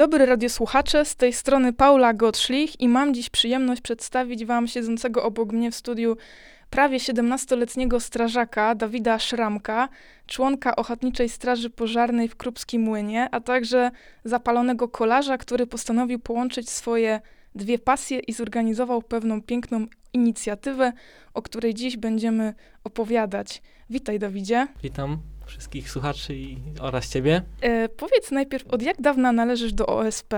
Dobry radiosłuchacze, z tej strony Paula Gottschlich i mam dziś przyjemność przedstawić Wam siedzącego obok mnie w studiu prawie 17-letniego strażaka Dawida Szramka, członka Ochotniczej Straży Pożarnej w Krupskim Młynie, a także zapalonego kolarza, który postanowił połączyć swoje dwie pasje i zorganizował pewną piękną inicjatywę, o której dziś będziemy opowiadać. Witaj Dawidzie. Witam wszystkich słuchaczy i, oraz ciebie. E, powiedz najpierw, od jak dawna należysz do OSP?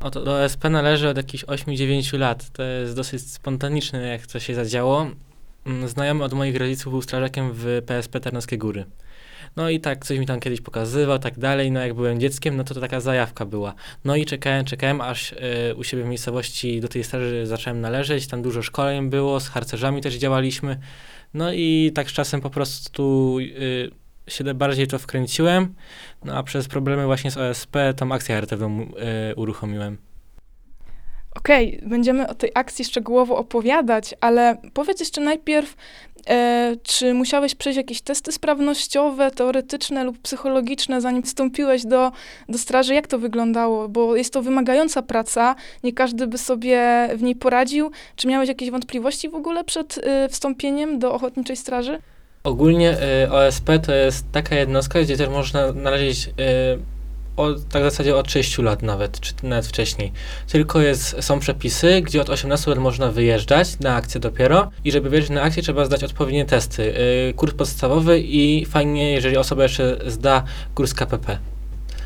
Oto do OSP należy od jakichś 8-9 lat. To jest dosyć spontaniczne, jak to się zadziało. Mm, Znajomy od moich rodziców był strażakiem w PSP Tarnowskie Góry. No i tak coś mi tam kiedyś pokazywał, tak dalej. No jak byłem dzieckiem, no to, to taka zajawka była. No i czekałem, czekałem, aż y, u siebie w miejscowości do tej straży zacząłem należeć. Tam dużo szkoleń było, z harcerzami też działaliśmy. No i tak z czasem po prostu y, się bardziej to wkręciłem. No a przez problemy właśnie z OSP tą akcję charytatywną y, uruchomiłem. Okej, będziemy o tej akcji szczegółowo opowiadać, ale powiedz jeszcze najpierw, e, czy musiałeś przejść jakieś testy sprawnościowe, teoretyczne lub psychologiczne, zanim wstąpiłeś do, do straży? Jak to wyglądało? Bo jest to wymagająca praca, nie każdy by sobie w niej poradził. Czy miałeś jakieś wątpliwości w ogóle przed e, wstąpieniem do Ochotniczej Straży? Ogólnie y, OSP to jest taka jednostka, gdzie też można należeć y, od, tak w zasadzie od 6 lat nawet, czy nawet wcześniej. Tylko jest, są przepisy, gdzie od 18 lat można wyjeżdżać na akcję dopiero i żeby wyjeżdżać na akcję trzeba zdać odpowiednie testy. Y, kurs podstawowy i fajnie, jeżeli osoba jeszcze zda kurs KPP,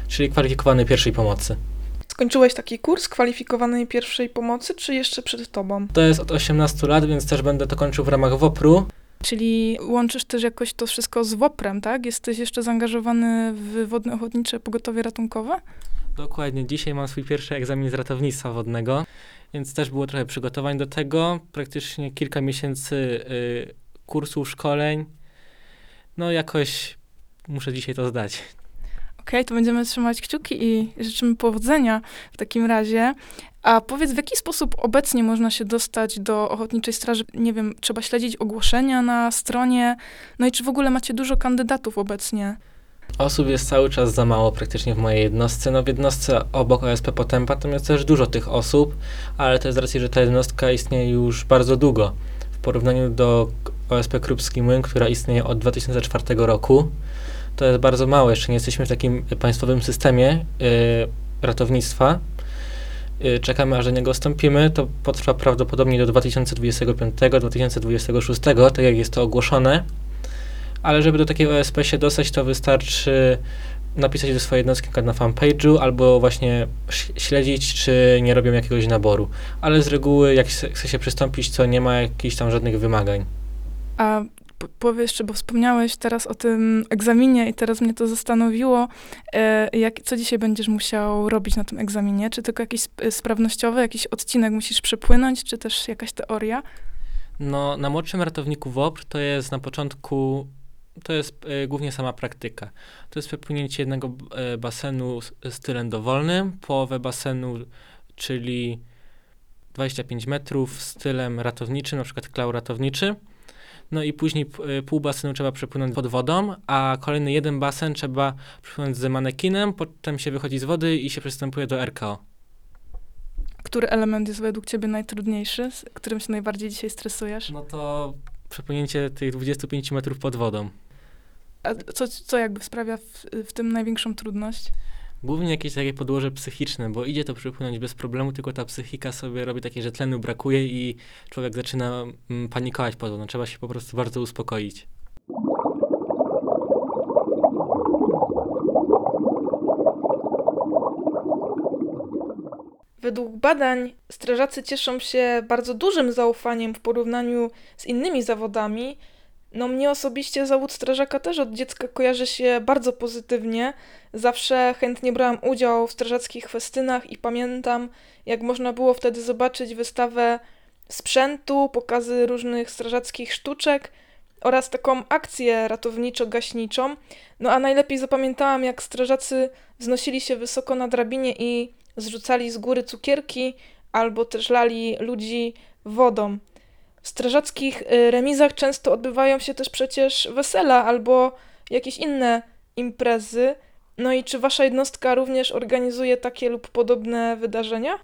czyli kwalifikowany pierwszej pomocy. Skończyłeś taki kurs kwalifikowanej pierwszej pomocy, czy jeszcze przed tobą? To jest od 18 lat, więc też będę to kończył w ramach WOPR-u. Czyli łączysz też jakoś to wszystko z WOPR-em, tak? Jesteś jeszcze zaangażowany w Wodne Ochotnicze Pogotowie Ratunkowe? Dokładnie, dzisiaj mam swój pierwszy egzamin z ratownictwa wodnego, więc też było trochę przygotowań do tego. Praktycznie kilka miesięcy y, kursów, szkoleń. No jakoś muszę dzisiaj to zdać. Okej, to będziemy trzymać kciuki i życzymy powodzenia w takim razie. A powiedz, w jaki sposób obecnie można się dostać do Ochotniczej Straży? Nie wiem, trzeba śledzić ogłoszenia na stronie. No i czy w ogóle macie dużo kandydatów obecnie? Osób jest cały czas za mało praktycznie w mojej jednostce. No w jednostce obok OSP Potępa tam jest też dużo tych osób, ale to jest z racji, że ta jednostka istnieje już bardzo długo. W porównaniu do OSP Krupski Młyn, która istnieje od 2004 roku, to jest bardzo mało. Jeszcze nie jesteśmy w takim państwowym systemie y, ratownictwa. Y, czekamy, aż do niego wstąpimy. To potrwa prawdopodobnie do 2025-2026, tak jak jest to ogłoszone. Ale żeby do takiego OSP się dostać, to wystarczy napisać do swojej jednostki na fanpage'u albo właśnie śledzić, czy nie robią jakiegoś naboru. Ale z reguły, jak chce się przystąpić, to nie ma jakichś tam żadnych wymagań. A p- powiedz jeszcze, bo wspomniałeś teraz o tym egzaminie i teraz mnie to zastanowiło, e, jak, co dzisiaj będziesz musiał robić na tym egzaminie? Czy tylko jakiś sp- sprawnościowy, jakiś odcinek musisz przepłynąć, czy też jakaś teoria? No, na młodszym ratowniku WOPR to jest na początku, to jest e, głównie sama praktyka. To jest przepłynięcie jednego e, basenu z, stylem dowolnym, połowę basenu, czyli 25 metrów stylem ratowniczym, na przykład klał ratowniczy. No i później e, pół basenu trzeba przepłynąć pod wodą, a kolejny jeden basen trzeba przepłynąć z manekinem, potem się wychodzi z wody i się przystępuje do RKO. Który element jest według ciebie najtrudniejszy, z którym się najbardziej dzisiaj stresujesz? No to przepłynięcie tych 25 metrów pod wodą. A co, co jakby sprawia w, w tym największą trudność? Głównie jakieś takie podłoże psychiczne, bo idzie to przepłynąć bez problemu, tylko ta psychika sobie robi takie, że tlenu brakuje i człowiek zaczyna mm, panikować pod wodą. Trzeba się po prostu bardzo uspokoić. Według badań strażacy cieszą się bardzo dużym zaufaniem w porównaniu z innymi zawodami. No mnie osobiście zawód strażaka też od dziecka kojarzy się bardzo pozytywnie. Zawsze chętnie brałam udział w strażackich festynach i pamiętam, jak można było wtedy zobaczyć wystawę sprzętu, pokazy różnych strażackich sztuczek oraz taką akcję ratowniczo-gaśniczą. No a najlepiej zapamiętałam, jak strażacy wznosili się wysoko na drabinie i zrzucali z góry cukierki albo też lali ludzi wodą. Strażackich y, remizach często odbywają się też przecież wesela albo jakieś inne imprezy. No i czy wasza jednostka również organizuje takie lub podobne wydarzenia?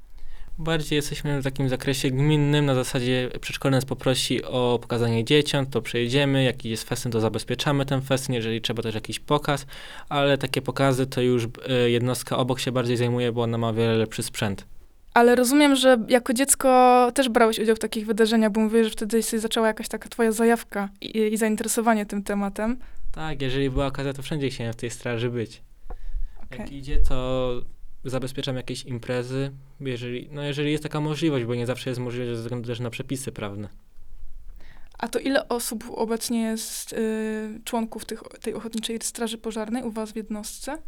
Bardziej jesteśmy w takim zakresie gminnym, na zasadzie przedszkolny nas poprosi o pokazanie dzieciom, to przejedziemy, jaki jest festyn, to zabezpieczamy ten festyn, jeżeli trzeba też jakiś pokaz, ale takie pokazy to już y, jednostka obok się bardziej zajmuje, bo ona ma wiele lepszy sprzęt. Ale rozumiem, że jako dziecko też brałeś udział w takich wydarzeniach, bo mówię, że wtedy się zaczęła jakaś taka twoja zajawka i, i zainteresowanie tym tematem. Tak, jeżeli była okazja, to wszędzie chciałem w tej straży być. Jak Okej. idzie, to zabezpieczam jakieś imprezy, jeżeli, no jeżeli jest taka możliwość, bo nie zawsze jest możliwość ze względu też na przepisy prawne. A to ile osób obecnie jest y, członków tych, tej Ochotniczej Straży Pożarnej u was w jednostce?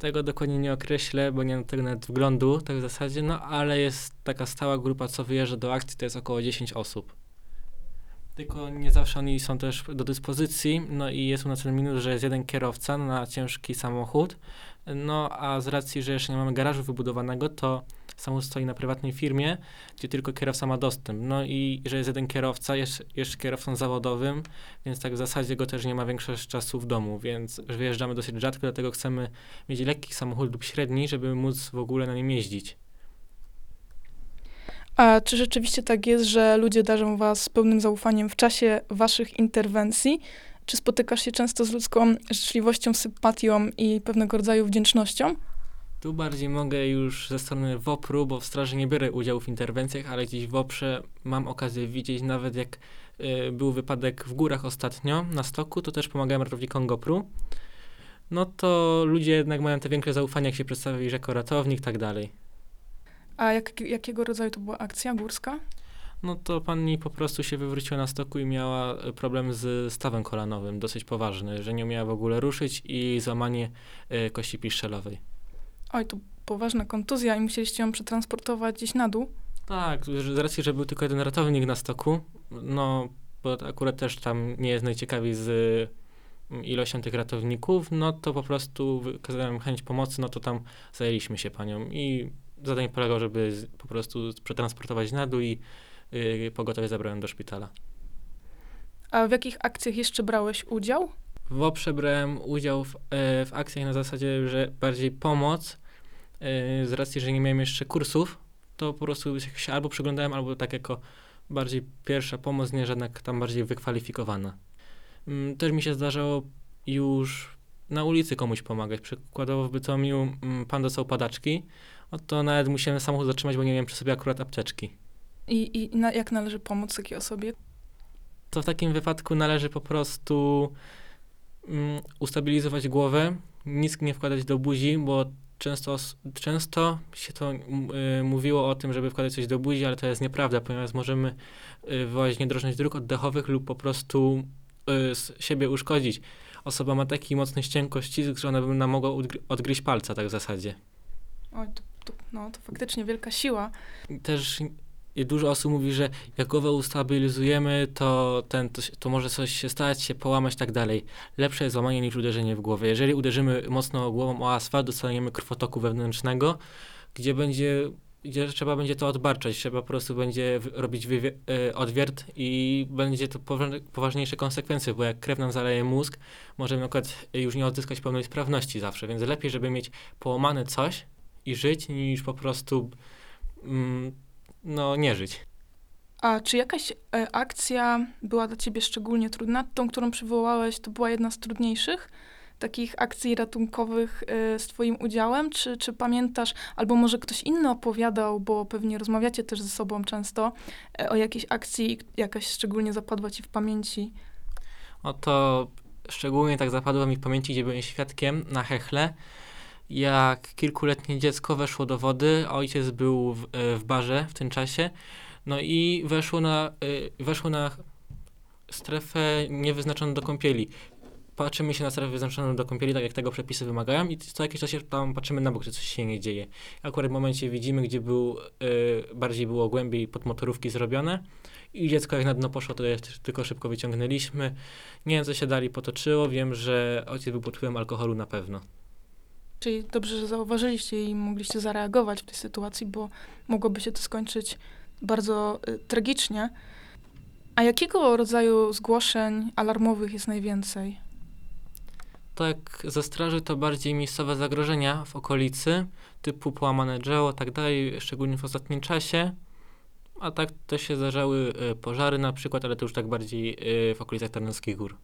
Tego dokładnie nie określę, bo nie mam tego nawet wglądu, tak w zasadzie, no ale jest taka stała grupa, co wyjeżdża do akcji, to jest około 10 osób. Tylko nie zawsze oni są też do dyspozycji, no i jest u nas ten minus, że jest jeden kierowca na ciężki samochód, no a z racji, że jeszcze nie mamy garażu wybudowanego, to samochód stoi na prywatnej firmie, gdzie tylko kierowca ma dostęp. No i że jest jeden kierowca, jest jeszcze kierowcą zawodowym, więc tak w zasadzie go też nie ma większość czasu w domu, więc wyjeżdżamy dosyć rzadko, dlatego chcemy mieć lekki samochód lub średni, żeby móc w ogóle na nim jeździć. A czy rzeczywiście tak jest, że ludzie darzą was pełnym zaufaniem w czasie waszych interwencji? Czy spotykasz się często z ludzką życzliwością, sympatią i pewnego rodzaju wdzięcznością? Tu bardziej mogę już ze strony WOPR-u, bo w straży nie biorę udziału w interwencjach, ale gdzieś w WOPR-ze mam okazję widzieć, nawet jak y, był wypadek w górach ostatnio na stoku, to też pomagałem ratownikom GoPru. No to ludzie jednak mają te większe zaufanie, jak się przedstawisz jako ratownik, tak dalej. A jak, jakiego rodzaju to była akcja górska? No to pani po prostu się wywróciła na stoku i miała y, problem z stawem kolanowym, dosyć poważny, że nie umiała w ogóle ruszyć i złamanie y, kości piszczelowej. Oj, to poważna kontuzja i musieliście ją przetransportować gdzieś na dół. Tak, z racji, że był tylko jeden ratownik na stoku, no bo akurat też tam nie jest najciekawiej z mm, ilością tych ratowników, no to po prostu wykazałem chęć pomocy, no to tam zajęliśmy się panią i zadanie polegało, żeby z, po prostu przetransportować na dół i yy, pogotowie zabrałem do szpitala. A w jakich akcjach jeszcze brałeś udział? W WOPRze brałem udział w, e, w akcjach na zasadzie, że bardziej pomoc, e, z racji, że nie miałem jeszcze kursów, to po prostu się albo przyglądałem, albo tak jako bardziej pierwsza pomoc, nie żadna tam bardziej wykwalifikowana. Mm, Też mi się zdarzało już na ulicy komuś pomagać. Przykładowo w Bytomiu mm, pan dostał padaczki, no to nawet musiałem samochód zatrzymać, bo nie miałem przy sobie akurat apteczki. I, i na, jak należy pomóc takiej osobie? to w takim wypadku należy po prostu mm, ustabilizować głowę, nic nie wkładać do buzi, bo często, często się to y, mówiło o tym, żeby wkładać coś do buzi, ale to jest nieprawda, ponieważ możemy y, wywołać niedrożność dróg oddechowych lub po prostu y, siebie uszkodzić. Osoba ma taki mocny ścięgkościsk, że ona by nam mogła odgry- odgryźć palca, tak w zasadzie. Oj, to, to, no, to faktycznie wielka siła. też i dużo osób mówi, że jak głowę ustabilizujemy, to, ten, to, to może coś się stać, się połamać tak dalej. Lepsze jest złamanie niż uderzenie w głowę. Jeżeli uderzymy mocno głową o asfalt, dostaniemy krwotoku wewnętrznego, gdzie będzie gdzie trzeba będzie to odbarczać, trzeba po prostu będzie robić e, odwiert i będzie to powa- poważniejsze konsekwencje, bo jak krew nam zaleje mózg, możemy na przykład już nie odzyskać pełnej sprawności zawsze, więc lepiej, żeby mieć połamane coś i żyć, niż po prostu mm, no nie żyć. A czy jakaś e, akcja była dla ciebie szczególnie trudna? Tą, którą przywołałeś, to była jedna z trudniejszych takich akcji ratunkowych e, z twoim udziałem? Czy, czy pamiętasz, albo może ktoś inny opowiadał, bo pewnie rozmawiacie też ze sobą często, e, o jakiejś akcji, jakaś szczególnie zapadła ci w pamięci? Oto szczególnie tak zapadło mi w pamięci, gdzie byłem świadkiem na Hechle, jak kilkuletnie dziecko weszło do wody, a ojciec był w, e, w barze w tym czasie, no i weszło na, y, weszło na strefę niewyznaczoną do kąpieli. Patrzymy się na strefę wyznaczoną do kąpieli, tak jak tego przepisy wymagają i co jakiś czas tam patrzymy na bok, czy coś się nie dzieje. Akurat w momencie widzimy, gdzie był, y, bardziej było głębiej pod motorówki zrobione i dziecko jak na dno poszło, to je tylko szybko wyciągnęliśmy. Nie wiem, co się dalej potoczyło, wiem, że ojciec był pod wpływem alkoholu na pewno. Czyli dobrze, że zauważyliście i mogliście zareagować w tej sytuacji, bo mogłoby się to skończyć bardzo y, tragicznie. A jakiego rodzaju zgłoszeń alarmowych jest najwięcej? Tak, ze straży to bardziej miejscowe zagrożenia w okolicy, typu połamane drzewo, tak dalej, szczególnie w ostatnim czasie. A tak też się zdarzały y, pożary na przykład, ale to już tak bardziej y, w okolicach Tarnowskich Gór.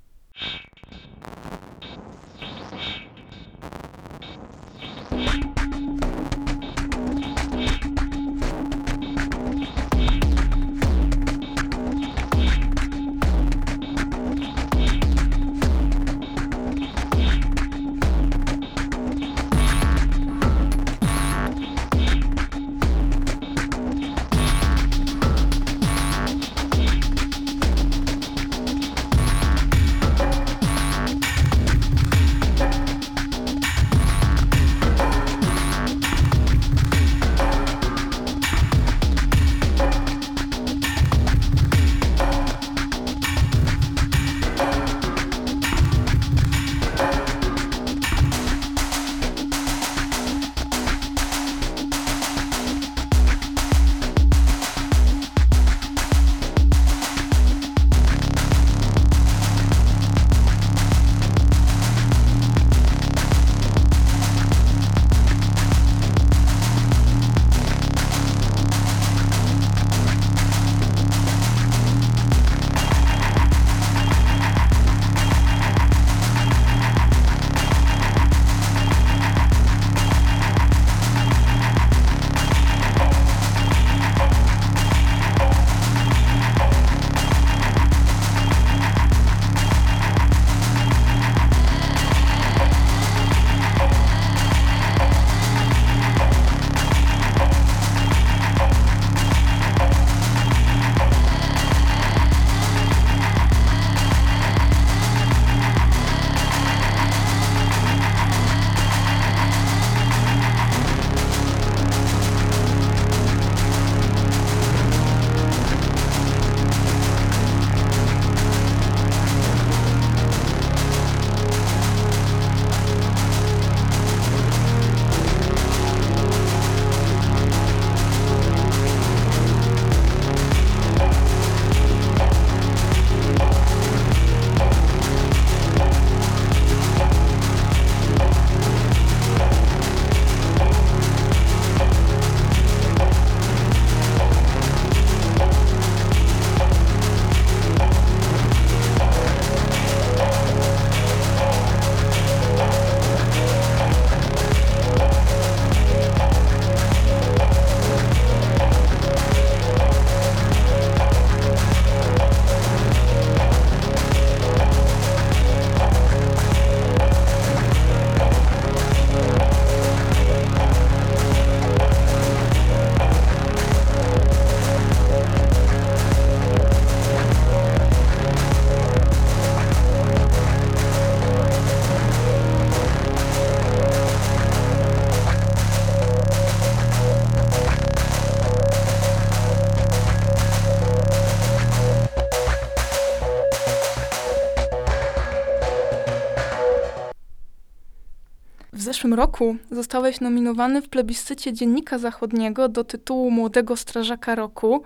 Zeszłym roku zostałeś nominowany w plebiscycie Dziennika Zachodniego do tytułu Młodego Strażaka Roku.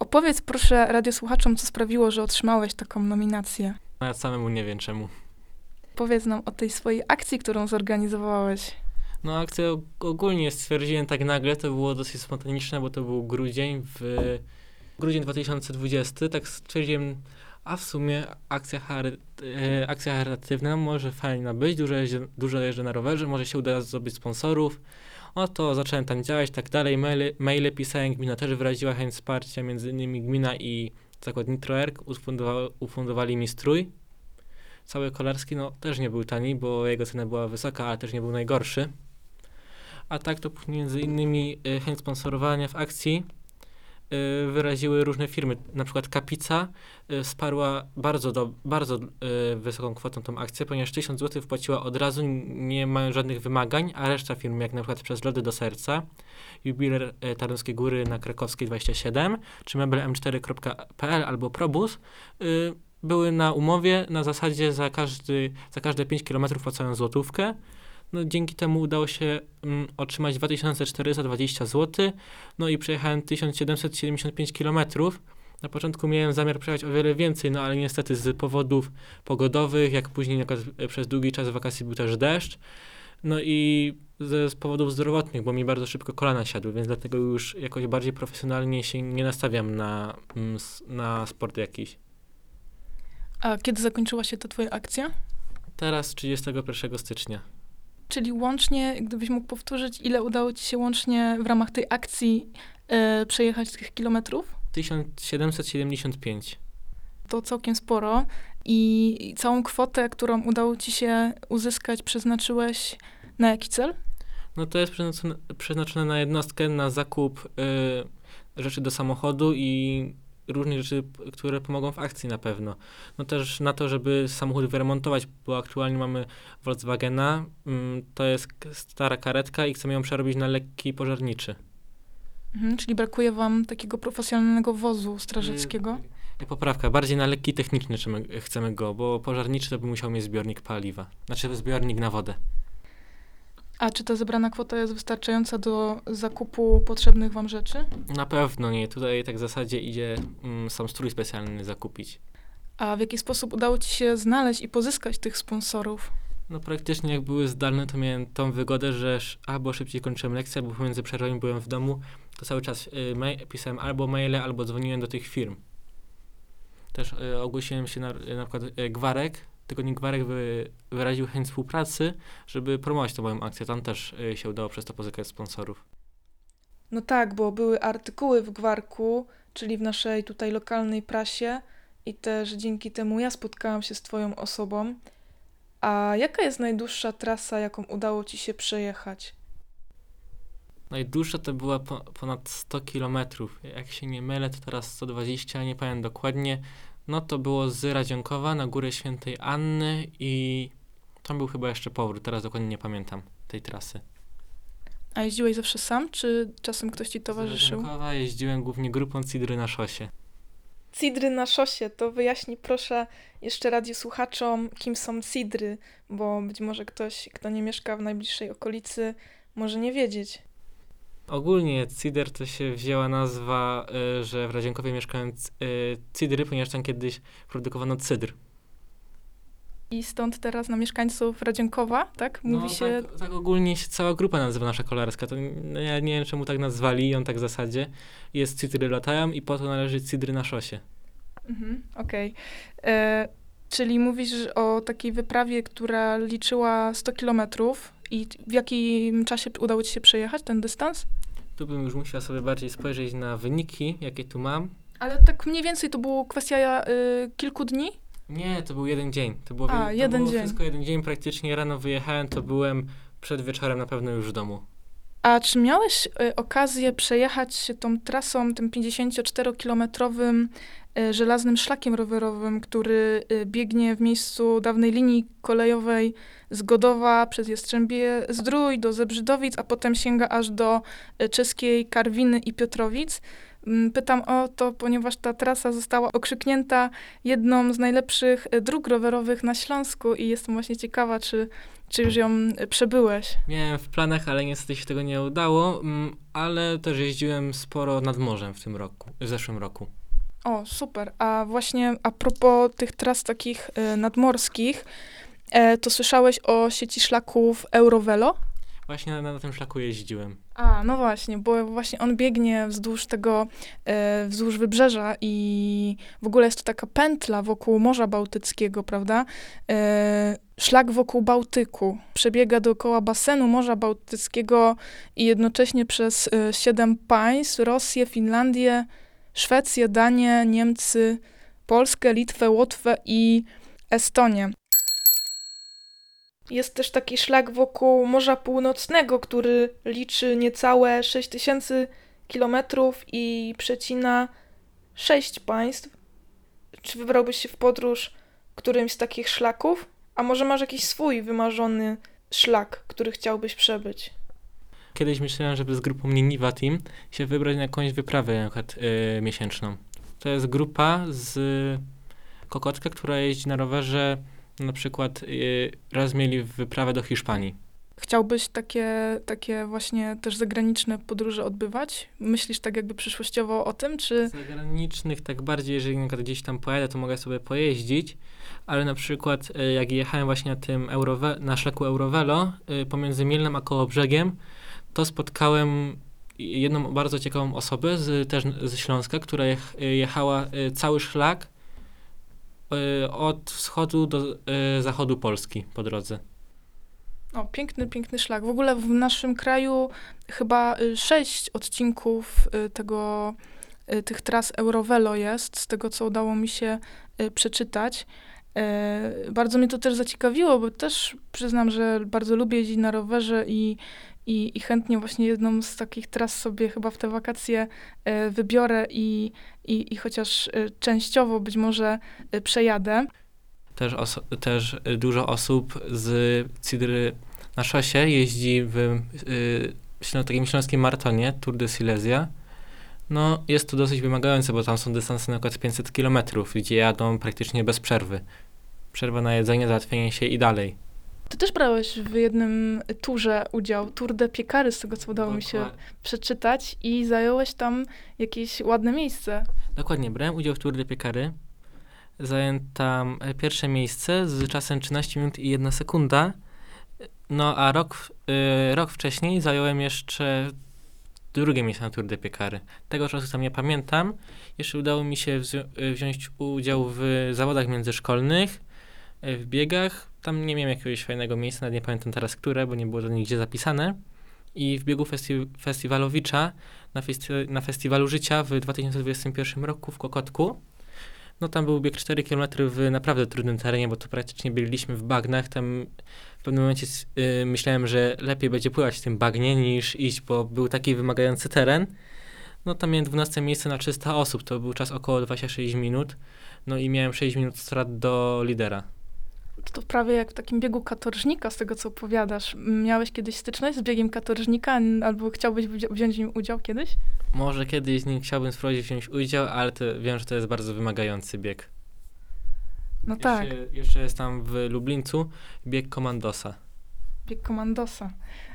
Opowiedz proszę radiosłuchaczom, co sprawiło, że otrzymałeś taką nominację. Nawet samemu nie wiem czemu. Powiedz nam o tej swojej akcji, którą zorganizowałeś. No akcję og- ogólnie stwierdziłem tak nagle, to było dosyć spontaniczne, bo to był grudzień, w grudzień 2020, tak stwierdziłem, a w sumie akcja, chary, e, akcja charytatywna może fajna być, dużo jeżdżę, dużo jeżdżę na rowerze, może się uda zdobyć sponsorów. No to zacząłem tam działać, tak dalej, maile, maile pisałem, gmina też wyraziła chęć wsparcia, między innymi gmina i zakład Nitroerk ufundowa- ufundowali mi strój. Cały kolarski, no też nie był tani, bo jego cena była wysoka, ale też nie był najgorszy. A tak to między innymi y, chęć sponsorowania w akcji wyraziły różne firmy, na przykład Kapica y, wsparła bardzo, do, bardzo y, wysoką kwotą tą akcję, ponieważ 1000 zł wpłaciła od razu, nie mają żadnych wymagań, a reszta firm, jak na przykład przez Lody do Serca, Jubiler y, Tarnowskiej Góry na Krakowskiej 27, czy mebelm4.pl albo Probus, y, były na umowie na zasadzie za, każdy, za każde 5 km płacają złotówkę. No, dzięki temu udało się mm, otrzymać 2420 zł, no i przejechałem 1775 km. Na początku miałem zamiar przejechać o wiele więcej, no ale niestety z powodów pogodowych, jak później e, przez długi czas wakacji był też deszcz, no i ze z powodów zdrowotnych, bo mi bardzo szybko kolana siadły, więc dlatego już jakoś bardziej profesjonalnie się nie nastawiam na, mm, na sport jakiś. A kiedy zakończyła się ta twoja akcja? Teraz 31 stycznia. Czyli łącznie, gdybyś mógł powtórzyć, ile udało ci się łącznie w ramach tej akcji e, przejechać tych kilometrów? 1775. To całkiem sporo. I i całą kwotę, którą udało ci się uzyskać, przeznaczyłeś na jaki cel? No to jest przeznaczone, przeznaczone na jednostkę, na zakup y, rzeczy do samochodu i różnych rzeczy, które pomogą w akcji na pewno. No też na to, żeby samochód wyremontować, bo aktualnie mamy Volkswagena, ym, to jest stara karetka i chcemy ją przerobić na lekki pożarniczy. Mhm, czyli brakuje wam takiego profesjonalnego wozu strażackiego? Y, Poprawka, bardziej na lekki techniczny chcemy go, bo pożarniczy to by musiał mieć zbiornik paliwa. Znaczy zbiornik na wodę. A czy ta zebrana kwota jest wystarczająca do zakupu potrzebnych wam rzeczy? Na pewno nie. Tutaj tak w zasadzie idzie mm, sam strój specjalny zakupić. A w jaki sposób udało ci się znaleźć i pozyskać tych sponsorów? No praktycznie jak były zdalne, to miałem tą wygodę, że sz- albo szybciej kończyłem lekcję, albo pomiędzy przerwami byłem w domu, to cały czas y, ma- pisałem albo maile, albo dzwoniłem do tych firm. Też y, ogłosiłem się na, na przykład y, Gwarek, tygodnik Gwarek wy, wyraził chęć współpracy, żeby promować tę moją akcję. Tam też y, się udało przez to pozyskać sponsorów. No tak, bo były artykuły w Gwarku, czyli w naszej tutaj lokalnej prasie i też dzięki temu ja spotkałam się z twoją osobą. A jaka jest najdłuższa trasa, jaką udało ci się przejechać? Najdłuższa to była po, ponad 100 kilometrów. Jak się nie mylę, to teraz 120, nie pamiętam dokładnie. No to było z Radzionkowa na Górę Świętej Anny i tam był chyba jeszcze powrót, teraz dokładnie nie pamiętam tej trasy. A jeździłeś zawsze sam, czy czasem ktoś ci Z towarzyszył? Radzionkowa jeździłem głównie grupą Cidry na szosie. Cidry na szosie, to wyjaśnij proszę jeszcze radiosłuchaczom, kim są cidry, bo być może ktoś, kto nie mieszka w najbliższej okolicy, może nie wiedzieć. Ogólnie Cider to się wzięła nazwa, y, że w Radzionkowie mieszkają c- y, Cidry, ponieważ tam kiedyś produkowano cydr. I stąd teraz na mieszkańców Radzionkowa, tak? Mówi no, się... tak, tak ogólnie się cała grupa nazywa nasza kolarska. To n- ja nie wiem, czemu tak nazwali ją tak w zasadzie. Jest Cidry latają i po to należy Cidry na szosie. Mhm, Okej. E, Czyli mówisz o takiej wyprawie, która liczyła 100 kilometrów i w jakim czasie udało ci się przejechać ten dystans? Tu bym już musiał sobie bardziej spojrzeć na wyniki, jakie tu mam. Ale tak mniej więcej to było kwestia y, kilku dni? Nie, to był jeden dzień. To było, A, to jeden było dzień. wszystko jeden dzień. Praktycznie rano wyjechałem, to byłem przed wieczorem na pewno już w domu. A czy miałeś y, okazję przejechać się tą trasą, tym 54-kilometrowym y, żelaznym szlakiem rowerowym, który y, biegnie w miejscu dawnej linii kolejowej z Godowa przez Jastrzębie Zdrój do Zebrzydowic, a potem sięga aż do czeskiej Karwiny i Piotrowic? Mm, Pytam o to, ponieważ ta trasa została okrzyknięta jedną z najlepszych dróg rowerowych na Śląsku i jestem właśnie ciekawa, czy, czy już ją y, przebyłeś. Miałem w planach, ale niestety się tego nie udało, mm, ale też jeździłem sporo nad morzem w tym roku, w zeszłym roku. O, super. A właśnie a propos tych tras takich y, nadmorskich, e, to słyszałeś o sieci szlaków Eurovelo? Właśnie na, na tym szlaku jeździłem. A, no właśnie, bo właśnie on biegnie wzdłuż tego, e, wzdłuż wybrzeża i w ogóle jest to taka pętla wokół Morza Bałtyckiego, prawda? E, szlak wokół Bałtyku. Przebiega dookoła basenu Morza Bałtyckiego i jednocześnie przez e, siedem państw, Rosję, Finlandię, Szwecję, Danię, Niemcy, Polskę, Litwę, Łotwę i Estonię. Jest też taki szlak wokół Morza Północnego, który liczy niecałe 6000 kilometrów i przecina sześć państw. Czy wybrałbyś się w podróż którymś z takich szlaków? A może masz jakiś swój wymarzony szlak, który chciałbyś przebyć? Kiedyś myślałem, żeby z grupą Niniva Team się wybrać na jakąś wyprawę na przykład, y, miesięczną. To jest grupa z Kokotka, która jeździ na rowerze na przykład y, raz mieli wyprawę do Hiszpanii. Chciałbyś takie, takie właśnie też zagraniczne podróże odbywać? Myślisz tak jakby przyszłościowo o tym, czy... Zagranicznych tak bardziej, jeżeli na przykład gdzieś tam pojadę, to mogę sobie pojeździć, ale na przykład e, jak jechałem właśnie na tym Eurowe- na szlaku Eurovelo e, pomiędzy Mielnem a Kołobrzegiem, to spotkałem jedną bardzo ciekawą osobę z, też ze Śląska, która jech, jechała cały szlak od wschodu do e, zachodu Polski po drodze. O, piękny, piękny szlak. W ogóle w naszym kraju chyba y, sześć odcinków y, tego, y, tych tras Eurovelo jest, z tego co udało mi się przeczytać. E, Bardzo mnie to też zaciekawiło, bo też przyznam, że bardzo lubię jeździć na rowerze i, i, i chętnie właśnie jedną z takich tras sobie chyba w te wakacje e, wybiorę i, i, i chociaż e, częściowo być może e, przejadę. Też, też dużo osób z Cidry na szosie jeździ w y, takim śląskim maratonie Tour de Silesia. No, jest to dosyć wymagające, bo tam są dystanse na przykład 500 km, gdzie jadą praktycznie bez przerwy. Przerwa na jedzenie, załatwienie się i dalej. Ty też brałeś w jednym turze udział, Tour de Piekary, z tego co udało mi się przeczytać i zająłeś tam jakieś ładne miejsce. Dokładnie, brałem udział w Tour de Piekary. Zająłem tam e, pierwsze miejsce z czasem 13 minut i 1 sekunda. No a rok, y, rok wcześniej zająłem jeszcze drugie miejsce na Tour de Piekary. Tego czasu tam nie pamiętam. Jeszcze udało mi się wzi- y, wziąć udział w zawodach międzyszkolnych, w biegach. Tam nie miałem jakiegoś fajnego miejsca, nawet nie pamiętam teraz które, bo nie było to nigdzie zapisane. I w biegu festi- festiwalowicza na, festi- na Festiwalu Życia w 2021 roku w Kokotku. No tam był bieg 4 km w naprawdę trudnym terenie, bo to praktycznie byliśmy w bagnach. Tam w pewnym momencie s- y, myślałem, że lepiej będzie pływać w tym bagnie niż iść, bo był taki wymagający teren. No tam miałem 12 miejsce na 300 osób, to był czas około 26 minut. No i miałem 6 minut strat do lidera. To prawie jak w takim biegu katorżnika, z tego co opowiadasz. Miałeś kiedyś styczność z biegiem katorżnika, albo chciałbyś wzi- wziąć w nim udział kiedyś? Może kiedyś z nim chciałbym spróbować wziąć udział, ale to, wiem, że to jest bardzo wymagający bieg. No tak, Jeszcze, jeszcze jest tam w Lublińcu bieg komandosa. bieg komandosa.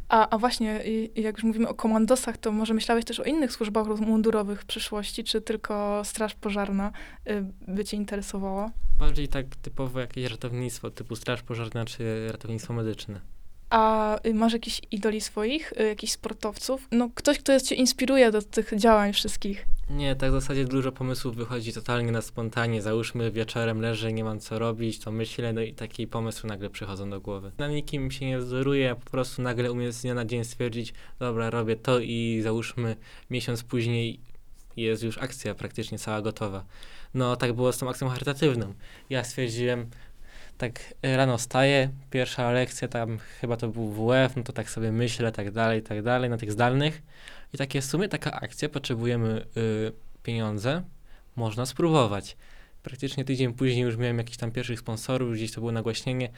A, a właśnie, i- i jak już mówimy o komandosach, to może myślałeś też o innych służbach mundurowych w przyszłości, czy tylko Straż Pożarna y, by cię interesowała? Bardziej tak typowo jakieś ratownictwo, typu straż pożarna czy ratownictwo medyczne. A y, masz jakichś idoli swoich, y, jakichś sportowców? No ktoś, kto cię inspiruje do tych działań wszystkich. Nie, tak w zasadzie dużo pomysłów wychodzi totalnie na spontanie. Załóżmy wieczorem leżę, nie mam co robić, to myślę, no i takie pomysły nagle przychodzą do głowy. Na nikim się nie wzoruję, a po prostu nagle umiem z dnia na dzień stwierdzić, dobra, robię to i załóżmy miesiąc później jest już akcja praktycznie cała gotowa. No tak było z tą akcją charytatywną. Ja stwierdziłem, tak rano wstaję, pierwsza lekcja tam chyba to był WF, no to tak sobie myślę, tak dalej, tak dalej, na tych zdalnych. I takie w sumie taka akcja, potrzebujemy y, pieniądze, można spróbować. Praktycznie tydzień później już miałem jakichś tam pierwszych sponsorów, gdzieś to było nagłaśnienie.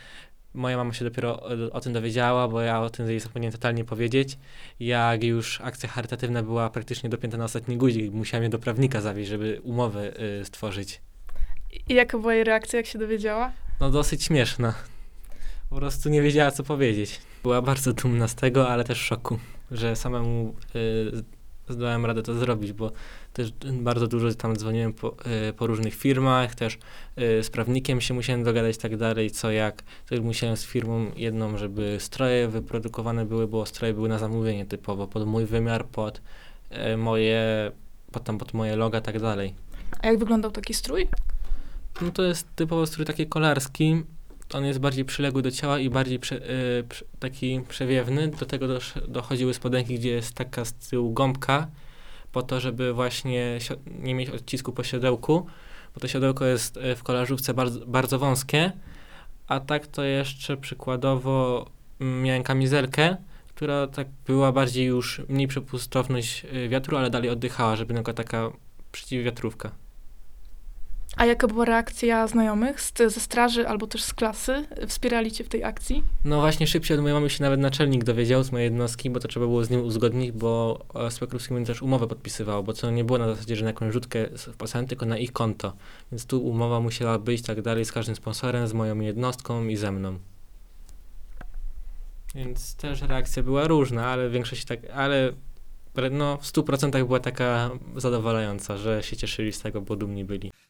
Moja mama się dopiero o, o tym dowiedziała, bo ja o tym jej zapomniałem totalnie powiedzieć. Jak już akcja charytatywna była praktycznie dopięta na ostatni guzik, musiałem je do prawnika zawieźć, żeby umowę y, stworzyć. I jaka była jej reakcja, jak się dowiedziała? No dosyć śmieszna. Po prostu nie wiedziała, co powiedzieć. Była bardzo dumna z tego, ale też w szoku, że samemu y, zdałem radę to zrobić, bo też bardzo dużo tam dzwoniłem po, y, po różnych firmach, też y, z prawnikiem się musiałem dogadać tak dalej, co jak. Też musiałem z firmą jedną, żeby stroje wyprodukowane były, bo stroje były na zamówienie typowo, pod mój wymiar, pod y, moje, pod, tam, pod moje loga, tak dalej. A jak wyglądał taki strój? No to jest typowo strój taki kolarski. On jest bardziej przyległy do ciała i bardziej prze, y, prze, taki przewiewny. Do tego dosz, dochodziły spodenki, gdzie jest taka z tyłu gąbka, po to, żeby właśnie nie mieć odcisku po siodełku, bo to siodełko jest y, w kolarzówce bardzo, bardzo wąskie, a tak to jeszcze przykładowo mm, miałem kamizelkę, która tak była bardziej już mniej przepustowność y, wiatru, ale dalej oddychała, żeby tylko taka przeciwwiatrówka. A jaka była reakcja znajomych z, ze straży albo też z klasy? Wspierali cię w tej akcji? No właśnie szybciej od mojej mamy się nawet naczelnik dowiedział z mojej jednostki, bo to trzeba było z nim uzgodnić, bo e, z Pekrówskim też umowę podpisywało, bo to nie było na zasadzie, że na jakąś rzutkę wpłacałem, tylko na ich konto. Więc tu umowa musiała być tak dalej z każdym sponsorem, z moją jednostką i ze mną. Więc też reakcja była różna, ale w większości tak, ale no, w 100% była taka zadowalająca, że się cieszyli z tego, bo dumni byli.